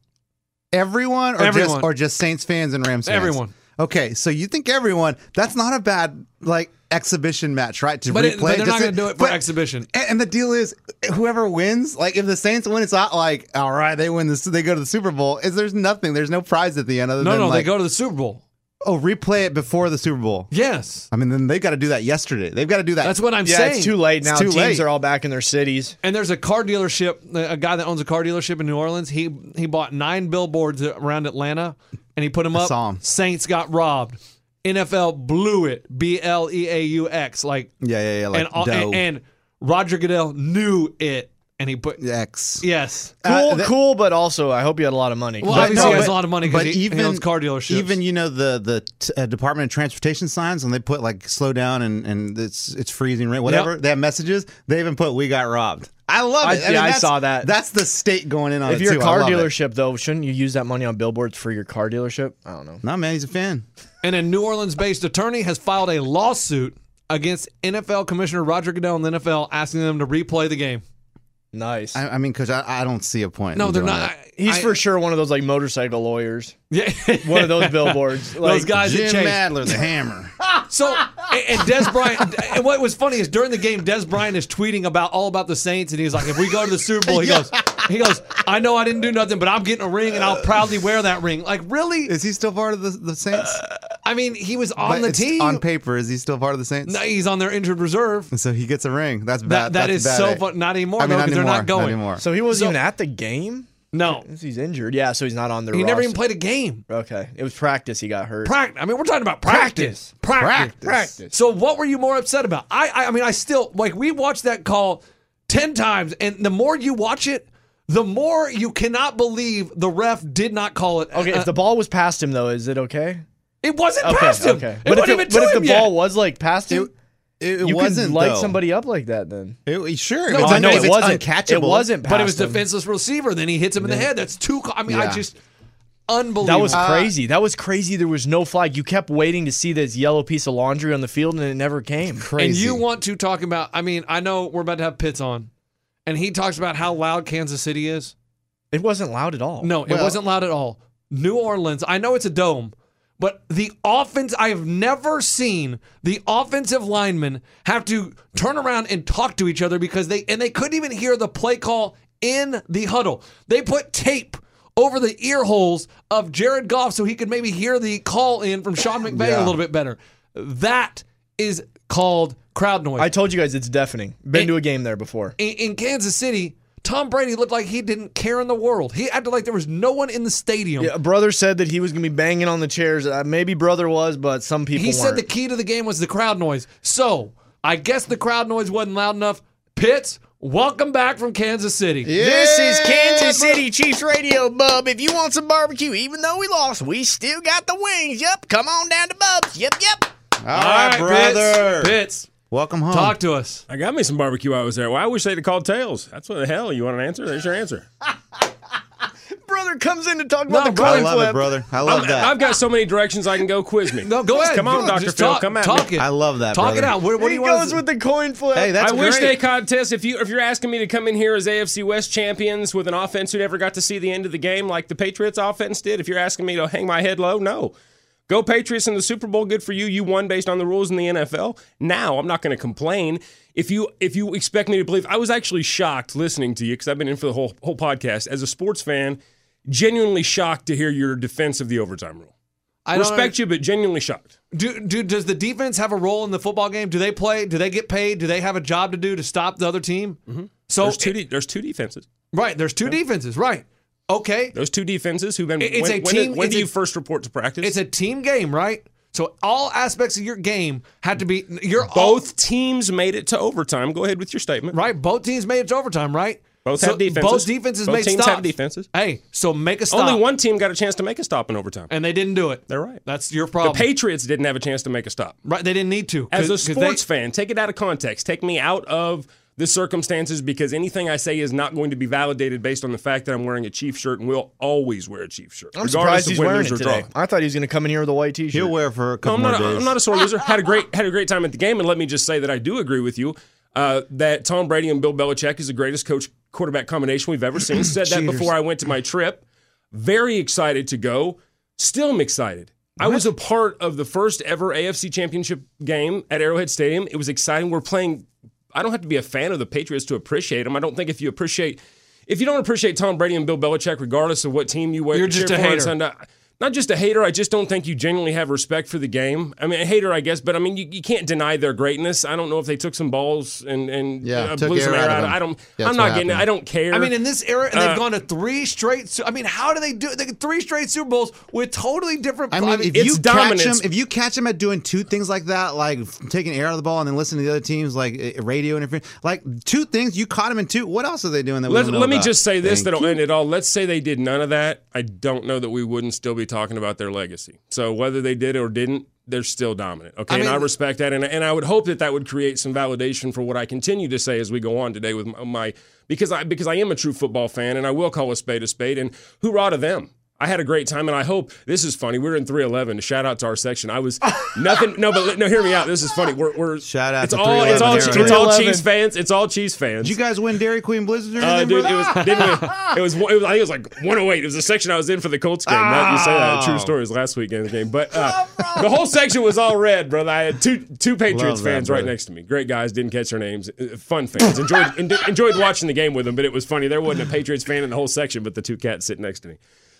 Everyone or
Everyone.
just or just Saints fans and Rams fans?
Everyone.
Okay, so you think everyone? That's not a bad like exhibition match, right? To
but, it,
replay,
but they're not going to do it for
but-
exhibition.
And and the deal is, whoever wins, like if the Saints win, it's not like all right, they win this, they go to the Super Bowl. Is there's nothing, there's no prize at the end other
No,
than
no,
like,
they go to the Super Bowl.
oh, replay it before the Super Bowl.
Yes.
I mean, then they've got to do that yesterday. They've got to do that.
That's what I'm
yeah,
saying.
it's too late
It's
now.
too
Teams
late.
are all back in their cities.
And there's a car dealership, a guy that owns a car dealership in New Orleans. He he bought nine billboards around Atlanta, and he put them up.
saw 'em.
Saints got robbed. NFL blew it. B L E A U X. Like
Yeah, yeah, yeah. Like
and, and and Roger Goodell knew it, and he put
X.
yes.
Cool,
Uh, that-
cool, but also I hope you had a lot of money.
Well,
But
obviously
no,
he has
but-
a lot of money because
but
he, he owns car dealerships.
Even you know the the t- uh, Department of Transportation signs when they put like slow down and and it's it's freezing rain whatever
Yep.
they have messages they even put we got robbed. I love
I-
it.
yeah, I
that's-
saw that.
That's the state going in on
if you're a car
love it.
dealership, though, shouldn't you use that money on billboards for your car dealership? I don't know.
No man, he's a fan.
and a New Orleans-based attorney has filed a lawsuit against NFL Commissioner Roger Goodell and the NFL, asking them to replay the game.
Nice.
I, I mean, because I, I don't see a point.
No,
in
they're
doing
not.
that.
He's
I-
for sure one of those like motorcycle lawyers.
yeah.
One of those billboards.
Those guys at
Jim
Chase.
Madler, the Hammer.
So and and Dez Bryant, and what was funny is during the game, Dez Bryant is tweeting about all about the Saints, and he's like, "If we go to the Super Bowl, he goes, he goes, I know I didn't do nothing, but I'm getting a ring, and I'll proudly wear that ring." Like, really?
Is he still part of the, the Saints?
I mean, he was on
But
the
it's
team.
On paper, is he still part of the Saints?
No, he's on their injured reserve.
So he gets a ring. That's bad.
that
that's
is
bad,
so
eh?
fun. Not anymore,
I mean,
though,
not
because
anymore.
they're not going.
anymore.
so he wasn't
So-
even at the game.
No,
He's injured. Yeah, so he's not on their.
he never even played a game.
Okay, it was practice. He got hurt.
Practice. I mean, we're talking about practice. Practice.
Practice.
So, what were you more upset about? I, I, I mean, I still like we watched that call ten times, and the more you watch it, the more you cannot believe the ref did not call it.
Okay,
Uh,
if the ball was past him though, is it okay?
it wasn't
Okay,
past him.
okay.
It
But if,
wasn't
it,
even
but
to
if the
yet.
ball was like past him,
It, it
you
wasn't
could light
though.
somebody up like that. Then
It, sure,
No,
if it's,
I
un-
know it wasn't.
uncatchable.
It wasn't.
but it was
past him.
defenseless receiver. Then he hits him in the head. That's too. I mean, I just unbelievable.
That was crazy. That was crazy. There was no flag. You kept waiting to see this yellow piece of laundry on the field, and it never came.
Crazy.
And you want to talk about? I mean, I know we're about to have Pitts on, and he talks about how loud Kansas City is.
It wasn't loud at all.
No, it
Well-
wasn't loud at all. New Orleans, I know it's a dome, but the offense, I have never seen the offensive linemen have to turn around and talk to each other because they, and they couldn't even hear the play call in the huddle. They put tape over the ear holes of Jared Goff so he could maybe hear the call in from Sean McVay a little bit better. That is called crowd noise.
I told you guys it's deafening. Been
It-
to a game there before.
in, in Kansas City, Tom Brady looked like he didn't care in the world. He acted like there was no one in the stadium.
Yeah, brother said that he was gonna be banging on the chairs. Uh, maybe brother was, but some people
He said
weren't.
the key to the game was the crowd noise. So I guess the crowd noise wasn't loud enough. Pitts, welcome back from Kansas City.
This is Kansas City Chiefs Radio, bub. If you want some barbecue, even though we lost, we still got the wings. Yep, come on down to Bub's. Yep, yep.
All right, brother.
Pitts, Pitts,
Welcome home.
talk to us.
I got me some barbecue. while I was there. Well, I wish they'd have called tails. That's what the hell. You want an answer? There's your answer.
Brother comes in to talk
No,
about the
bro,
I
coin
love
flip.
it, brother. I love
I'm-
that.
I've got so many directions I can go. Quiz me.
No, go ahead.
Come on, Dr. Phil.
Talk,
come at
talk
me.
it.
I love that,
Talk it out. What, what do
he
you want?
goes with the coin flip.
Hey, that's
I wish
great.
they contest. If you if you're asking me to come in here as AFC West champions with an offense who never got to see the end of the game like the Patriots offense did, if you're asking me to hang my head low, no. Go Patriots in the Super Bowl. Good for you. You won based on the rules in the NFL. Now I'm not going to complain. If you if you expect me to believe, I was actually shocked listening to you because I've been in for the whole whole podcast as a sports fan. Genuinely shocked to hear your defense of the overtime rule.
I
Respect you, but genuinely shocked.
Do, do does the defense have a role in the football game? Do they play? Do they get paid? Do they have a job to do to stop the other team? Mm-hmm. So
There's two. De- there's two defenses.
right, there's two defenses. Right. Okay.
Those two defenses who've been.
It's
when,
a team-
when
it's
do
a-
you first report to practice?
It's a team game, right? So all aspects of your game had to be you're
Both teams made it to overtime. Go ahead with your statement.
right. Both teams made it to overtime, right?
Both
So
have defenses.
Both defenses
Both
made
teams
stops.
have defenses.
Hey, so make a stop.
Only one team got a chance to make a stop in overtime.
and they didn't do it.
They're right.
That's your problem. The.
Patriots didn't have a chance to make a stop.
right? They didn't need to.
As a sports
they-
fan, take it out of context. Take me out of the circumstances because anything I say is not going to be validated based on the fact that I'm wearing a Chief shirt and will always wear a Chief shirt.
I'm
regardless
surprised
of
he's
win,
wearing
lose,
it today.
draw.
I thought he was going to come in here with a white T-shirt.
He'll wear it for a
No,
couple
I'm
more
not,
days.
I'm not a sore loser. had a great had a great time at the game, and let me just say that I do agree with you uh, that Tom Brady and Bill Belichick is the greatest coach quarterback combination we've ever seen. Said that before I went to my trip. Very excited to go. Still am excited. I was a part of the first ever AFC Championship game at Arrowhead Stadium. It was exciting. We're playing. I don't have to be a fan of the Patriots to appreciate them. I don't think if you appreciate, if you don't appreciate Tom Brady and Bill Belichick, regardless of what team you wear,
You're just a hater.
Sunday, not just a hater. I just don't think you genuinely have respect for the game. I mean, a hater, I guess, but I mean, you, you can't deny their greatness. I don't know if they took some balls and and
Yeah,
uh,
took
blew some
air
air
out of them.
I don't.
That's
I'm not getting. it.
happened.
I don't care.
I mean, in this era, and they've
Uh,
gone to three straight. I mean, how do they do? They get three straight Super Bowls with totally different.
I mean, if
it's
you
dominance.
catch him, if you catch him at doing two things like that, like taking air out of the ball and then listening to the other teams, like uh, radio interference, like two things, you caught him in two. What else are they doing that we
Let,
don't know
let me
about?
just say this
Thank
that'll
you.
end it all. Let's say they did none of that. I don't know that we wouldn't still be talking about their legacy. So whether they did or didn't, they're still dominant. Okay,
I
and I respect that, and, and I would hope that that would create some validation for what I continue to say as we go on today with my, my because I because I am a true football fan, and I will call a spade a spade. And hoorah to them. I had a great time, and I hope this is funny. We're in 311. Shout out to our section. I was nothing. No, but no, hear me out. This is funny. We're, we're
Shout out
It's
to
all it's all
311
it's all
311.
Chiefs fans. It's all Chiefs fans.
Did you guys win Dairy Queen Blizzard? or
Uh, dude, it was didn't we, it was it was I think it was like 108. It was the section I was in for the Colts game. That, you say that
Oh.
true story. Was last weekend's game, but uh, the whole section was all red, brother. I had two two Patriots
that,
fans right next to me. Great guys, didn't catch their names. Uh, Fun fans, enjoyed en- enjoyed watching the game with them. But it was funny. There wasn't a Patriots fan in the whole section, but the two cats sitting next to me.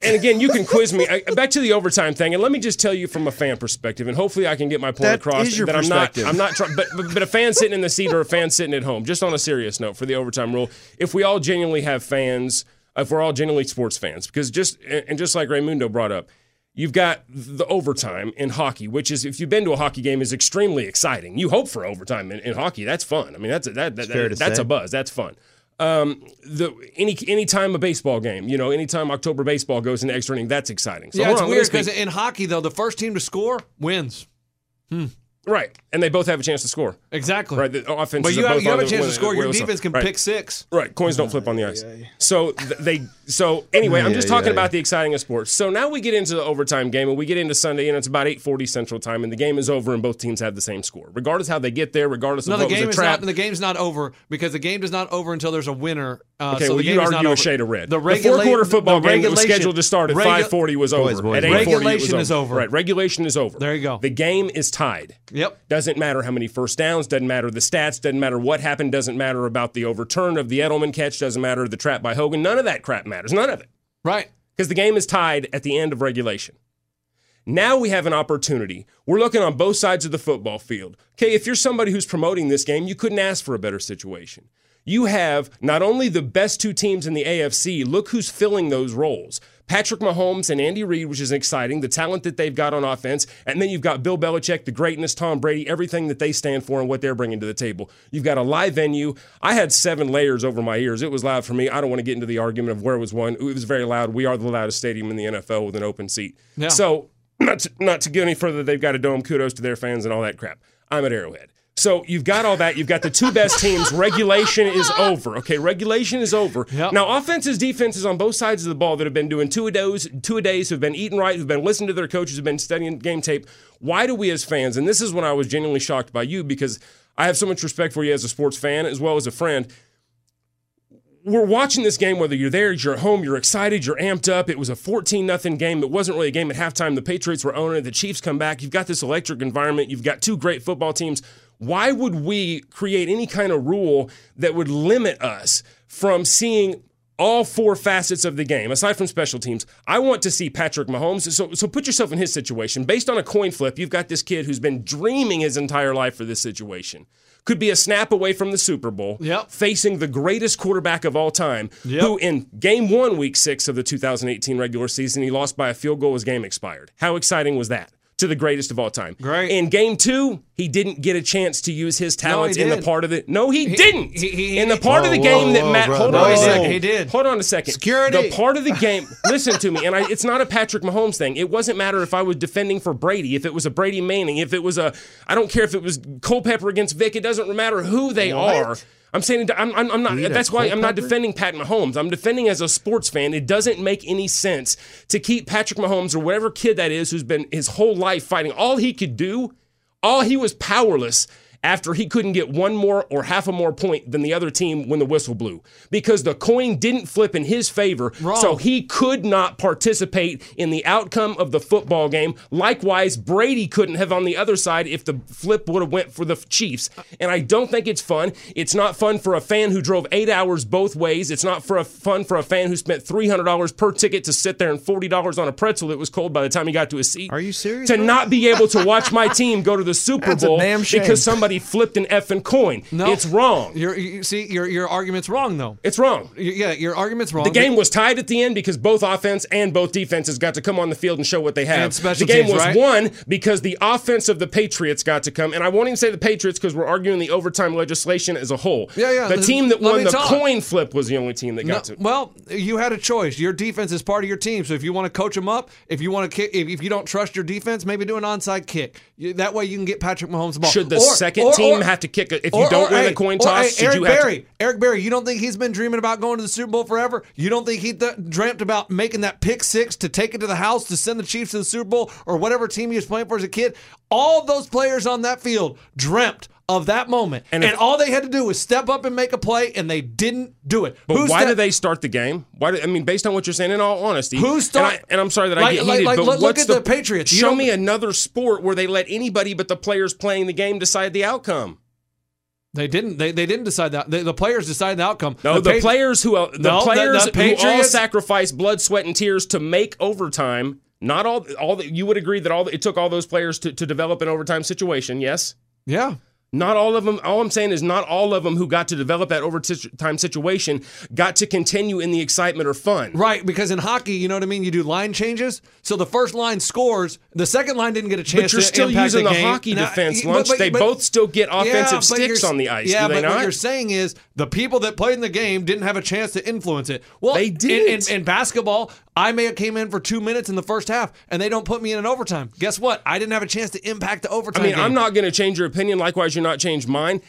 And again, you can quiz me I, back to the overtime thing, and let me just tell you from a fan perspective, and hopefully I can get my point
That
across
is your
that I'm not. I'm not, trying, but, but but a fan sitting in the seat or a fan sitting at home. Just on a serious note, for the overtime rule, if we all genuinely have fans, if we're all genuinely sports fans, because just and just like Raymundo brought up, you've got the overtime in hockey, which is if you've been to a hockey game, is extremely exciting. You hope for overtime in, in hockey. That's fun. I mean, that's a, that, that,
fair
that's
say.
a buzz. That's fun. Um, the any anytime a baseball game, you know, anytime October baseball goes into extra inning, that's exciting. So
yeah, it's
on,
weird because in hockey though, the first team to score wins.
Right, and they both have a chance to score.
Exactly.
Right, the offense.
But you have, you have a chance to score. Your defense can pick six.
Right, coins don't flip on the ice. So th- they. So anyway, I'm just talking about the exciting of sports. So now we get into the overtime game, and we get into Sunday, and it's about 8:40 Central Time, and the game is over, and both teams have the same score, regardless how they get there, regardless
No,
of
the game is
trap.
not. The game's not over because the game is not over until there's a winner. Uh,
Okay,
so
well,
the
you
game is
argue a shade of red.
The,
The four-quarter football
the
game was scheduled to start at
regu-
5:40 was over.
Boys, boys,
at
boys.
8:40 it was
Regulation is over.
Right, regulation is over.
There you go.
The game is tied.
Yep.
Doesn't matter how many first downs, doesn't matter the stats, doesn't matter what happened, doesn't matter about the overturn of the Edelman catch, doesn't matter the trap by Hogan. None of that crap matters. None of it.
Right.
Because the game is tied at the end of regulation. Now we have an opportunity. We're looking on both sides of the football field. Okay, if you're somebody who's promoting this game, you couldn't ask for a better situation. You have not only the best two teams in the AFC, look who's filling those roles. Patrick Mahomes and Andy Reid, which is exciting, the talent that they've got on offense. And then you've got Bill Belichick, the greatness, Tom Brady, everything that they stand for and what they're bringing to the table. You've got a live venue. I had seven layers over my ears. It was loud for me. I don't want to get into the argument of where was one. It was very loud. We are the loudest stadium in the NFL with an open seat.
Yeah.
So, not to, not to get any further, they've got a dome. Kudos to their fans and all that crap. I'm at Arrowhead. So you've got all that. You've got the two best teams. Regulation is over. Okay, regulation is over.
Yep.
Now, offenses, defenses on both sides of the ball that have been doing two a days, two a days, who've been eating right, who've been listening to their coaches, who've been studying game tape. Why do we as fans? And this is when I was genuinely shocked by you because I have so much respect for you as a sports fan as well as a friend we're watching this game, whether you're there, you're at home, you're excited, you're amped up. It was a 14 nothing game. It wasn't really a game at halftime. The Patriots were owning it. The Chiefs come back. You've got this electric environment. You've got two great football teams. Why would we create any kind of rule that would limit us from seeing all four facets of the game, aside from special teams. I want to see Patrick Mahomes. So, so put yourself in his situation. Based on a coin flip, you've got this kid who's been dreaming his entire life for this situation. Could be a snap away from the Super Bowl,
Yep.
facing the greatest quarterback of all time,
Yep.
who in game one, week six of the 2018 regular season, he lost by a field goal. His game expired. How exciting was that? To the greatest of all time.
Great.
In game two, he didn't get a chance to use his talents in the part of it. No, he, didn't.
he- he-
in the
he-
part of the
Whoa,
game
whoa,
that Matt.
bro,
hold
bro.
on a second.
He did.
Hold on a second.
Security.
The part of the game. listen to me, and I, it's not a Patrick Mahomes thing. It wasn't matter if I was defending for Brady, if it was a Brady Manning, if it was a. I don't care if it was Culpepper against Vic. It doesn't matter who they are. I'm saying I'm, I'm, I'm not. That's why I'm not defending Pat Mahomes. I'm defending as a sports fan. It doesn't make any sense to keep Patrick Mahomes or whatever kid that is who's been his whole life fighting. All he could do, all he was powerless after he couldn't get one more or half a more point than the other team when the whistle blew because the coin didn't flip in his favor.
Wrong.
So he could not participate in the outcome of the football game. Likewise, Brady couldn't have on the other side if the flip would have went for the Chiefs. And I don't think it's fun. It's not fun for a fan who drove eight hours both ways. It's not for a fun for a fan who spent three hundred dollars per ticket to sit there and forty dollars on a pretzel that was cold by the time he got to his seat.
Are you serious,
To
bro?
not be able to watch my team go to the Super
That's
Bowl because somebody flipped an effing coin.
No,
It's wrong.
You see, your your argument's wrong though.
It's wrong.
Y- Yeah, your argument's wrong.
The game was tied at the end because both offense and both defenses got to come on the field and show what they have. The game
teams,
was
right?
won because the offense of the Patriots got to come. And I won't even say the Patriots because we're arguing the overtime legislation as a whole.
Yeah, yeah,
The team that won the
talk.
coin flip was the only team that
No,
got to.
well, you had a choice. Your defense is part of your team. So if you want to coach them up, if you want to kick, if, if you don't trust your defense, maybe do an onside kick. That way you can get Patrick Mahomes the ball.
Should the
Or-
second
or-
team
or-
have to kick it? If you don't
or,
win the coin
or,
toss,
hey,
should
Eric
you have
Berry,
to?
Eric Berry, you don't think he's been dreaming about going to the Super Bowl forever? You don't think he th- dreamt about making that pick six to take it to the house to send the Chiefs to the Super Bowl or whatever team he was playing for as a kid? All those players on that field dreamt of that moment,
And
and,
if-
all they had to do was step up and make a play, and they didn't do it.
But
Who
why do they start the game? Why? Do, I mean, based on what you're saying, in all honesty,
Who start-
And, I, I'm sorry that I get
like-
heated,
like,
but
look- look at the Patriots.
Show me another sport where they let anybody but the players playing the game decide the outcome.
They didn't. They, they didn't decide that. They, the players decided the outcome.
No, the,
Pat-
players who uh, the
No, the-
players
the
who all sacrificed blood, sweat, and tears to make overtime. Not all. All the, you would agree that all it took all those players to, to develop an overtime situation. Yes.
Yeah.
Not all of them. All I'm saying is not all of them who got to develop that overtime situation got to continue in the excitement or fun.
Right, because in hockey, you know what I mean. You do line changes, so the first line scores, the second line didn't get a chance.
But you're
to
still using
the,
the hockey
Now,
defense
but-
lunch.
but-
they
but-
both still get offensive
Yeah,
sticks on the ice.
Yeah,
do they
but
not?
what you're saying is The people that played in the game didn't have a chance to influence it. Well,
They didn't.
In, in basketball, I may have came in for two minutes in the first half, and they don't put me in an overtime. Guess what? I didn't have a chance to impact the overtime.
I mean,
game.
I'm not going to change your opinion. Likewise, you're not change mine.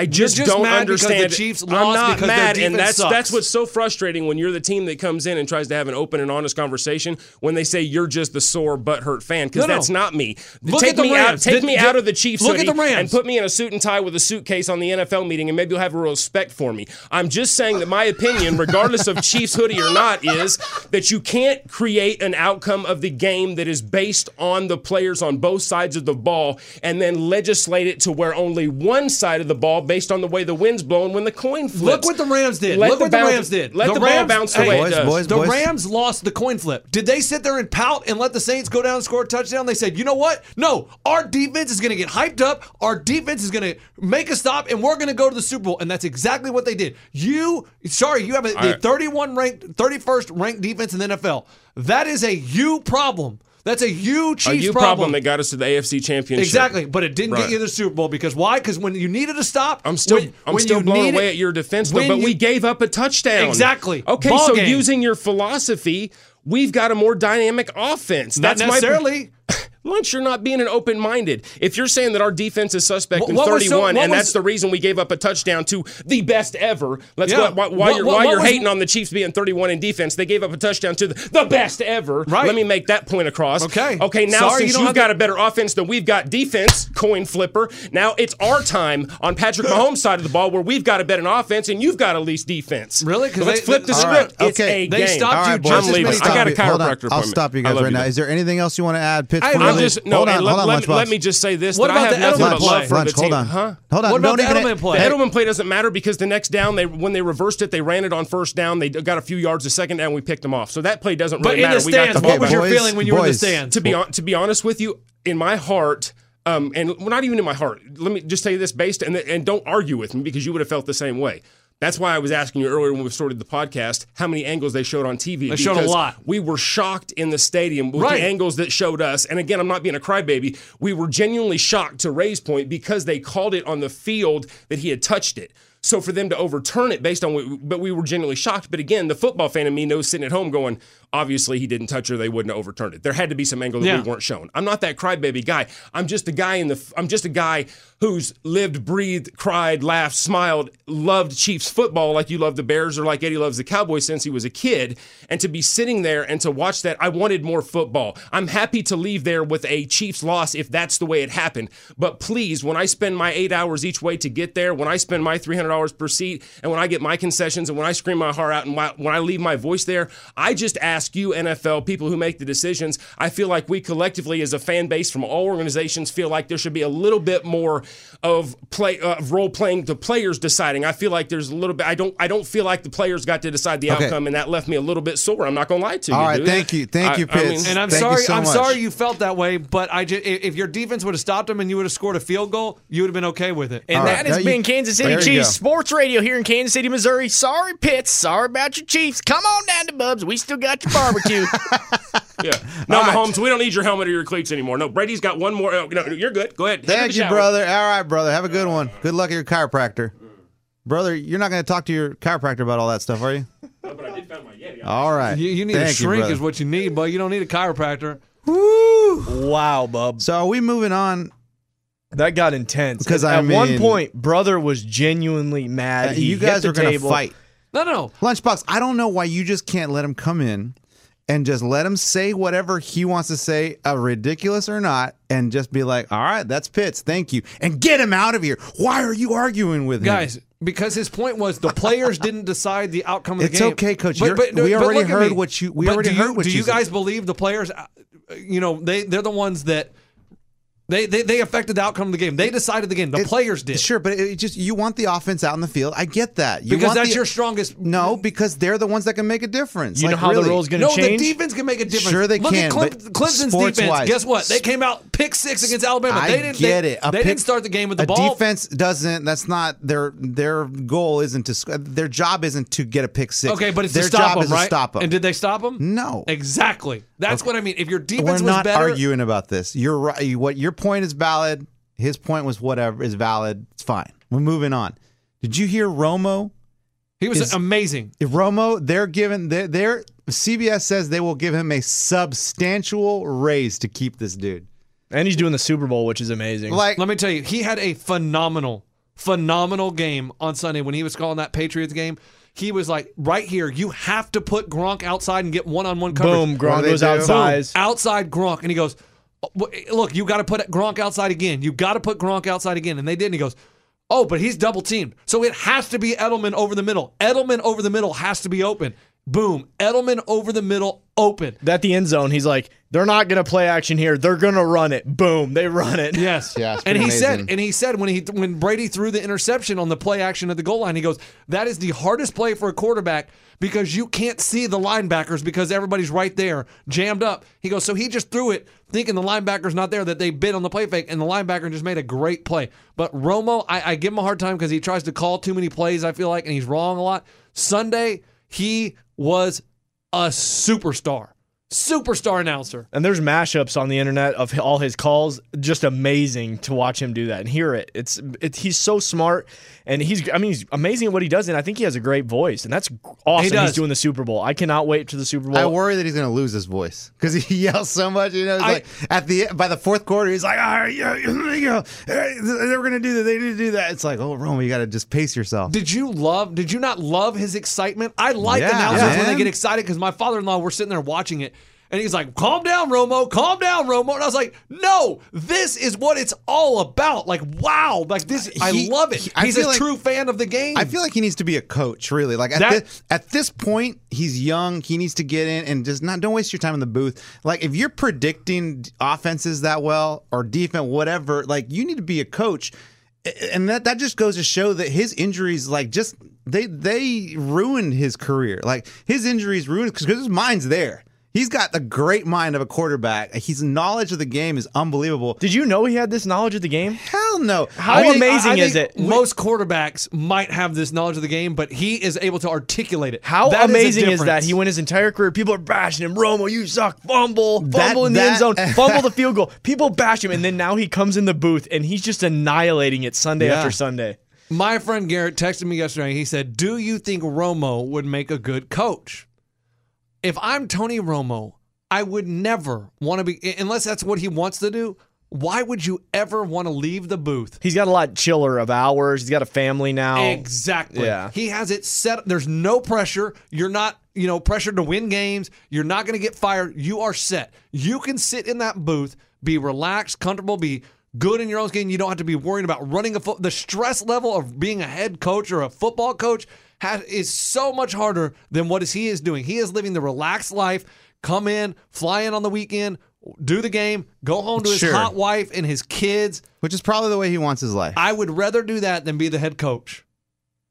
I just,
just
don't
the
understand.
Chiefs
I'm not mad, and that's
sucks.
that's what's so frustrating when you're the team that comes in and tries to have an open and honest conversation. When they say you're just the sore butthurt fan, because
No, no.
that's not me.
Look
take
at the
me out.
Rams.
Take
Did-
me
did-
out of the Chiefs
look at
hoodie
the Rams.
and put me in a suit and tie with a suitcase on the NFL meeting, and maybe you'll have a real respect for me. I'm just saying that my opinion, regardless of Chiefs hoodie or not, is that you can't create an outcome of the game that is based on the players on both sides of the ball and then legislate it to where only one side of the ball, based on the way the wind's blowing, when the coin flips.
Look what the Rams did.
Let
Look
the
what
bounce-
the Rams did.
Let the, ball
Rams,
bounce the
hey,
way
Boys,
it does.
boys,
The
boys.
Rams lost the coin flip. Did they sit there and pout and let the Saints go down and score a touchdown? They said, you know what? No, our defense is going to get hyped up. Our defense is going to make a stop, and we're going to go to the Super Bowl. And that's exactly what they did. You, sorry, you have a, the
right.
31 ranked, 31st ranked defense in the NFL. That is a you problem. That's a
a
Chiefs
you problem that got us to the AFC Championship.
Exactly, but it didn't
Right.
get you the Super Bowl because why? Because when you needed to stop,
I'm still
when-
I'm
when
still blown away at your defense, though. But
you-
we gave up a touchdown.
Exactly.
Okay,
Ball
so
game.
using your philosophy, we've got a more dynamic offense.
Not
That's
necessarily.
My, Lunch, you're not being an open-minded. If you're saying that our defense is suspect
What-
in
what was so-
31, and
was-
that's the reason we gave up a touchdown to the best ever. Let's
Yeah.
go. While, while
What-
you're,
what-
while
what
you're
was-
hating on the Chiefs being 31 in defense, they gave up a touchdown to the, the best ever.
Right.
Let me make that point across.
Okay.
Okay. Now
Sorry, you
since
don't
you
have
have got
to-
a better offense than we've got defense, coin flipper. Now it's our time on Patrick Mahomes' side of the ball where we've got a better offense and you've got at least defense.
Really? 'Cause
So let's
they-
flip the script.
right,
It's
okay.
a
They
game.
stopped
All
you
right,
just as
I'm
many
leaving. I got a
stop you. Hold on.
chiropractor
I'll stop you guys right now. Is there anything else you want to add? Pitch
I-
for
I'm
I'm just no.
hold on,
and
hold
let,
on,
let, me, let me just say this:
What
that I
about
have
the
nothing
Edelman
but
play?
love for
Lunch,
the
hold
team.
on.
Huh?
Hold on.
What about
Don't
the Edelman play?
The Edelman play doesn't matter because the next down, they when they reversed it, they ran it on first down. They got a few yards. The second down, we picked them off. So that play doesn't
But
really
in
matter.
the
we got
stands,
the
what was your
boys,
feeling when you were in the stands?
to be on, to be honest with you, in my heart, um, and not even in my heart. Let me just tell you this, based and and don't argue with me because you would have felt the same way. That's why I was asking you earlier when we started the podcast how many angles they showed on TV.
They showed a lot.
We were shocked in the stadium with
Right.
the angles that showed us. And again, I'm not being a crybaby. We were genuinely shocked to Ray's point because they called it on the field that he had touched it. So for them to overturn it based on what, but we were genuinely shocked. But again, the football fan in me knows sitting at home going, obviously he didn't touch her, they wouldn't have overturned it. There had to be some angle that
Yeah.
we weren't shown. I'm not that crybaby guy. I'm just a guy in the. I'm just a guy who's lived, breathed, cried, laughed, smiled, loved Chiefs football like you love the Bears or like Eddie loves the Cowboys since he was a kid. And to be sitting there and to watch that, I wanted more football. I'm happy to leave there with a Chiefs loss if that's the way it happened. But please, when I spend my eight hours each way to get there, when I spend my $300 per seat, and when I get my concessions, and when I scream my heart out, and when I leave my voice there, I just ask you, NFL people who make the decisions. I feel like we collectively, as a fan base from all organizations, feel like there should be a little bit more of play uh, of role playing the players deciding. I feel like there's a little bit. I don't. I don't feel like the players got to decide the
Okay.
outcome, and that left me a little bit sore. I'm not going to lie to you.
All right,
dude.
thank you. Thank you,
I- I
Pitts.
mean-
And I'm
Thank
sorry.
so
I'm
much.
sorry you felt that way. But I just, if your defense would have stopped them and you would have scored a field goal, you would have been okay with it.
And
All
that
right,
has
now you-
been Kansas City Chiefs. Sports Radio here in Kansas City, Missouri. Sorry, Pitts. Sorry about your Chiefs. Come on down to Bubs. We still got your barbecue.
Yeah. No,
All right.
Mahomes, we don't need your helmet or your cleats anymore. No, Brady's got one more. oh, No, you're good. Go ahead. Head
Thank you,
shower.
brother. All right, brother. Have a good one. Good luck at your chiropractor. Brother, you're not going to talk to your chiropractor about all that stuff, are you?
No, but I did find my Yeti.
All right.
You, you need
Thank
a shrink,
brother.
is what you need, but you don't need a chiropractor. Woo!
Wow, Bub.
So are we moving on?
That got intense.
Because,
at
I
at one point, brother was genuinely mad.
Uh,
He
you
hit
guys
the
are going to
table.
fight.
No, no, no.
Lunchbox, I don't know why you just can't let him come in and just let him say whatever he wants to say, uh, ridiculous or not, and just be like, all right, that's Pitts. Thank you. And get him out of here. Why are you arguing with him?
Guys, because his point was the players didn't decide the outcome of the
It's
game.
It's okay, Coach. You're- we already heard what you- we already
do
heard
you,
what
Do
you
you guys believe the players? uh, You know, they they're the ones that they they, they affected the outcome of the game. They decided the game. The
It-
players did.
Sure, but it just you want the offense out in the field. I get that. You
because
want
that's
the-
your strongest.
No, because they're the ones that can make a difference.
You know
Like,
how
really.
the rule's going to
No,
change?
the defense can make a difference.
Sure they
Look
can, Look
At Clem- Clemson's defense.
wise-
Guess what? They came out pick six against Alabama.
I
they didn't
get
they,
it. A
they
pick-
didn't start the game with the
a
ball.
defense doesn't. That's not their their goal. Isn't to their job isn't to get a pick six.
Okay, but it's
their
to stop
job
them,
is
right?
to stop them.
And did they stop them?
No.
Exactly. That's what I mean. If your defense
We're
was
not
better,
arguing about this. You're right. What your point is valid. His point was whatever is valid. It's fine. We're moving on. Did you hear Romo?
He was
Is-
amazing.
If Romo, they're giving their, their CBS says they will give him a substantial raise to keep this dude.
And he's doing the Super Bowl, which is amazing.
Like
Let me tell you, he had a phenomenal, phenomenal game on Sunday when he was calling that Patriots game. He was like, right here, you have to put Gronk outside and get one on one coverage.
Boom, Gronk
they
goes outside.
Boom, outside Gronk. And he goes, "Oh, w- Oh, eh, look, you got to put Gronk outside again. You got to put Gronk outside again. And they did. And he goes, Oh, but he's double teamed. So it has to be Edelman over the middle. Edelman over the middle has to be open. Boom. Edelman over the middle, open.
At the end zone, he's like, they're not going to play action here. They're going to run it. Boom, they run it.
Yes.
Yeah,
and he
pretty
said, and he said when he when Brady threw the interception on the play action at the goal line, he goes, "That is the hardest play for a quarterback because you can't see the linebackers because everybody's right there, jammed up." He goes, so he just threw it thinking the linebacker's not there that they bit on the play fake, and the linebacker just made a great play. But Romo, I, I give him a hard time because he tries to call too many plays. I feel like, and he's wrong a lot. Sunday, he was a superstar, superstar announcer.
And there's mashups on the internet of all his calls. Just amazing to watch him do that and hear it. It's it, he's so smart and he's I mean he's amazing at what he does and I think he has a great voice and that's awesome.
He does.
He's doing the Super Bowl. I cannot wait to the Super Bowl.
I worry that he's going to lose his voice because he yells so much. You know, it's
I-
like at the by the fourth quarter, he's like, "All right, yeah, yeah, yeah, they were going to do that. They need to do that." It's like, oh, Romo, you got to just pace yourself.
Did you love? Did you not love his excitement? I like
Yeah,
announcers when they get excited because my father-in-law were sitting there watching it, and he's like, "Calm down, Romo. Calm down, Romo." And I was like, "No, this is what it's all about." Like, wow, like this. I love it.
he- I
he's a
like-
true fan of the game.
I feel like he needs to be a coach, really. Like at,
That-
this, at this point, he's young. He needs to get in and just not don't waste your time in the booth. Like if you're predicting offenses that well or defense, whatever, like you need to be a coach. And that that just goes to show that his injuries, like just they they ruined his career. Like his injuries ruined because his mind's there. He's got the great mind of a quarterback. His knowledge of the game is unbelievable.
Did you know he had this knowledge of the game?
Hell no.
How
I think-
amazing
I- I
is it?
Most quarterbacks might have this knowledge of the game, but he is able to articulate it.
How
That
amazing is, that? He went his entire career. People are bashing him. Romo, you suck. Fumble, fumble
That-
in the end zone, fumble the field goal. People bash him, and then now he comes in the booth and he's just annihilating it Sunday
Yeah.
after Sunday.
My friend Garrett texted me yesterday. He said, Do you think Romo would make a good coach? If I'm Tony Romo, I would never want to be, unless that's what he wants to do. Why would you ever want to leave the booth?
He's got a lot chiller of hours. He's got a family now.
Exactly.
Yeah.
He has it set. There's no pressure. You're not, you know, pressured to win games. You're not going to get fired. You are set. You can sit in that booth, be relaxed, comfortable, be good in your own skin. You don't have to be worrying about running a foot. The stress level of being a head coach or a football coach has, is so much harder than what is he is doing. He is living the relaxed life. Come in, fly in on the weekend, do the game, go home to his
Sure.
hot wife and his kids.
Which is probably the way he wants his life.
I would rather do that than be the head coach.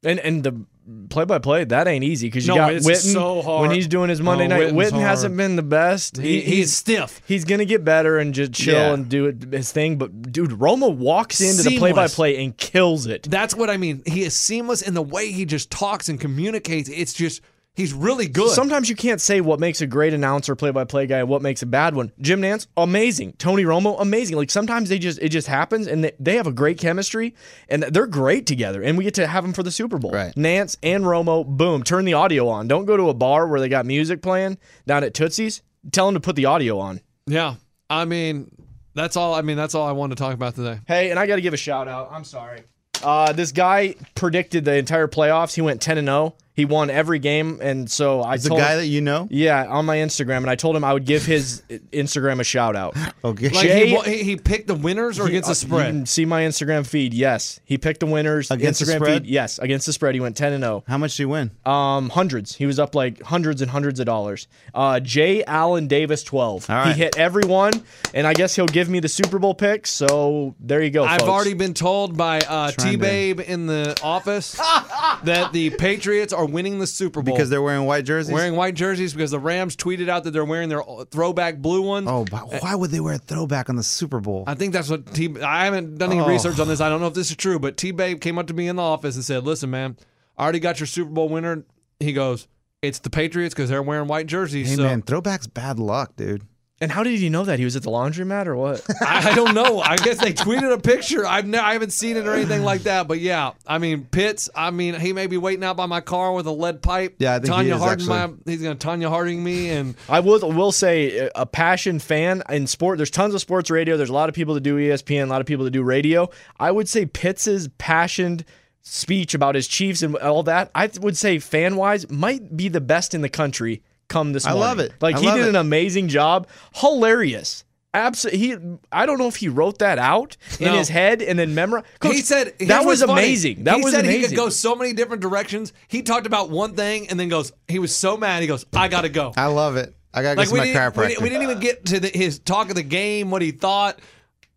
And and the play by play that ain't easy because you
No,
got Witten
so hard.
when he's doing his Monday
Oh,
night.
Witten's
Witten hasn't been the best.
He, he's stiff.
He's gonna get better and just chill
Yeah.
and do it, his thing. But dude, Romo walks into the play by play and kills it.
That's what I mean. He is seamless in the way he just talks and communicates. It's just he's really good.
Sometimes you can't say what makes a great announcer, play by play guy, what makes a bad one. Jim Nantz, amazing. Tony Romo, amazing. Like sometimes they just it just happens and they, they have a great chemistry and they're great together. And we get to have them for the Super Bowl.
Right.
Nantz and Romo, boom, turn the audio on. Don't go to a bar where they got music playing down at Tootsie's. Tell them to put the audio on.
yeah, I mean that's all. I mean that's all I wanted to talk about today.
Hey, and I got to give a shout out. I'm sorry. Uh, this guy predicted the entire playoffs. He went 10 and 0. He won every game, and so I
It's the
told
guy that you know.
yeah on my Instagram, and I told him I would give his Instagram a shout out.
Okay.
Like
Jay-
he, he he picked the winners or against the
uh, You
spread.
can see my Instagram feed. Yes, he picked the winners.
Against the spread?
feed. Yes, against the spread. He went 10 and 0.
How much did he win?
Um, hundreds. He was up like hundreds and hundreds of dollars. Uh, J. Allen Davis, 12.
All right.
He hit every one, and I guess he'll give me the Super Bowl pick. So there you go.
I've
folks.
already been told by uh, T Babe in the office that the Patriots are winning the Super Bowl
Because they're wearing white jerseys.
wearing white jerseys because the Rams tweeted out that they're wearing their throwback blue ones.
Oh, but why would they wear a throwback on the Super Bowl?
I think that's what T. I haven't done any
Oh.
research on this. I don't know if this is true, but T. Babe came up to me in the office and said, "Listen, man, I already got your Super Bowl winner." He goes, "It's the Patriots because they're wearing white jerseys."
hey
so
man, throwback's bad luck, dude.
And how did he know that he was at the laundromat or what?
I, I don't know. I guess they tweeted a picture. I've ne- I haven't seen it or anything like that. But yeah, I mean Pitts. I mean he may be waiting out by my car with a lead pipe.
Yeah, I think he
Tonya
is,
Harding. My, he's gonna Tonya Harding me and
I will will say uh, a passion fan in sport. There's tons of sports radio. There's a lot of people that do ESPN, a lot of people that do radio. I would say Pitts's passioned speech about his Chiefs and all that. I would say fan wise might be the best in the country. Come this morning.
I love it.
Like
I
he did
it.
an amazing job. Hilarious. Absolutely. He. I don't know if he wrote that out in his head and then memorized.
he said
that was
what's funny.
amazing. That
he
was
said
amazing.
he could go so many different directions. He talked about one thing and then goes. He was so mad. He goes, "I gotta go."
I love it. I gotta
like
get
we
to my
didn't, we,
chiropractor.
didn't, we didn't even get to the, his talk of the game, what he thought,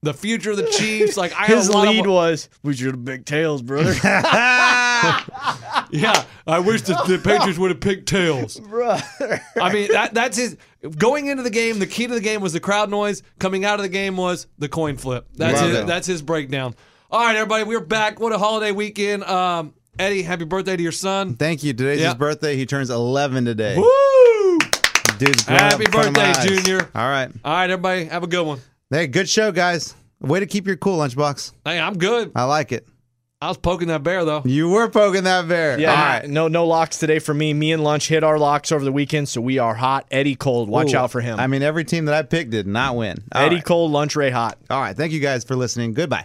the future of the Chiefs. Like I
his lead
of,
was, "We should have big tails, brother."
Yeah, I wish the, the Patriots would have picked tails. I mean, that, that's his. Going into the game, the key to the game was the crowd noise. Coming out of the game was the coin flip. That's
Love
his,
it.
that's his breakdown. All right, everybody, we're back. What a holiday weekend. Um, Eddie, happy birthday to your son.
Thank you. Today's his birthday. He turns 11 today.
Woo!
Dude's
Happy
in front of my
birthday. Junior.
All right.
All right, everybody, have a good one.
Hey, good show, guys. Way to keep your cool, Lunchbox.
Hey, I'm good.
I like it.
I was poking that bear though.
You were poking that bear.
Yeah,
All right.
no no locks today for me. Me and Lunch hit our locks over the weekend, so we are hot. Eddie Cold, watch
Ooh,
out for him.
I mean, every team that I picked did not win. All
Eddie
right.
Cold, Lunch Ray hot.
All right. Thank you guys for listening. Goodbye.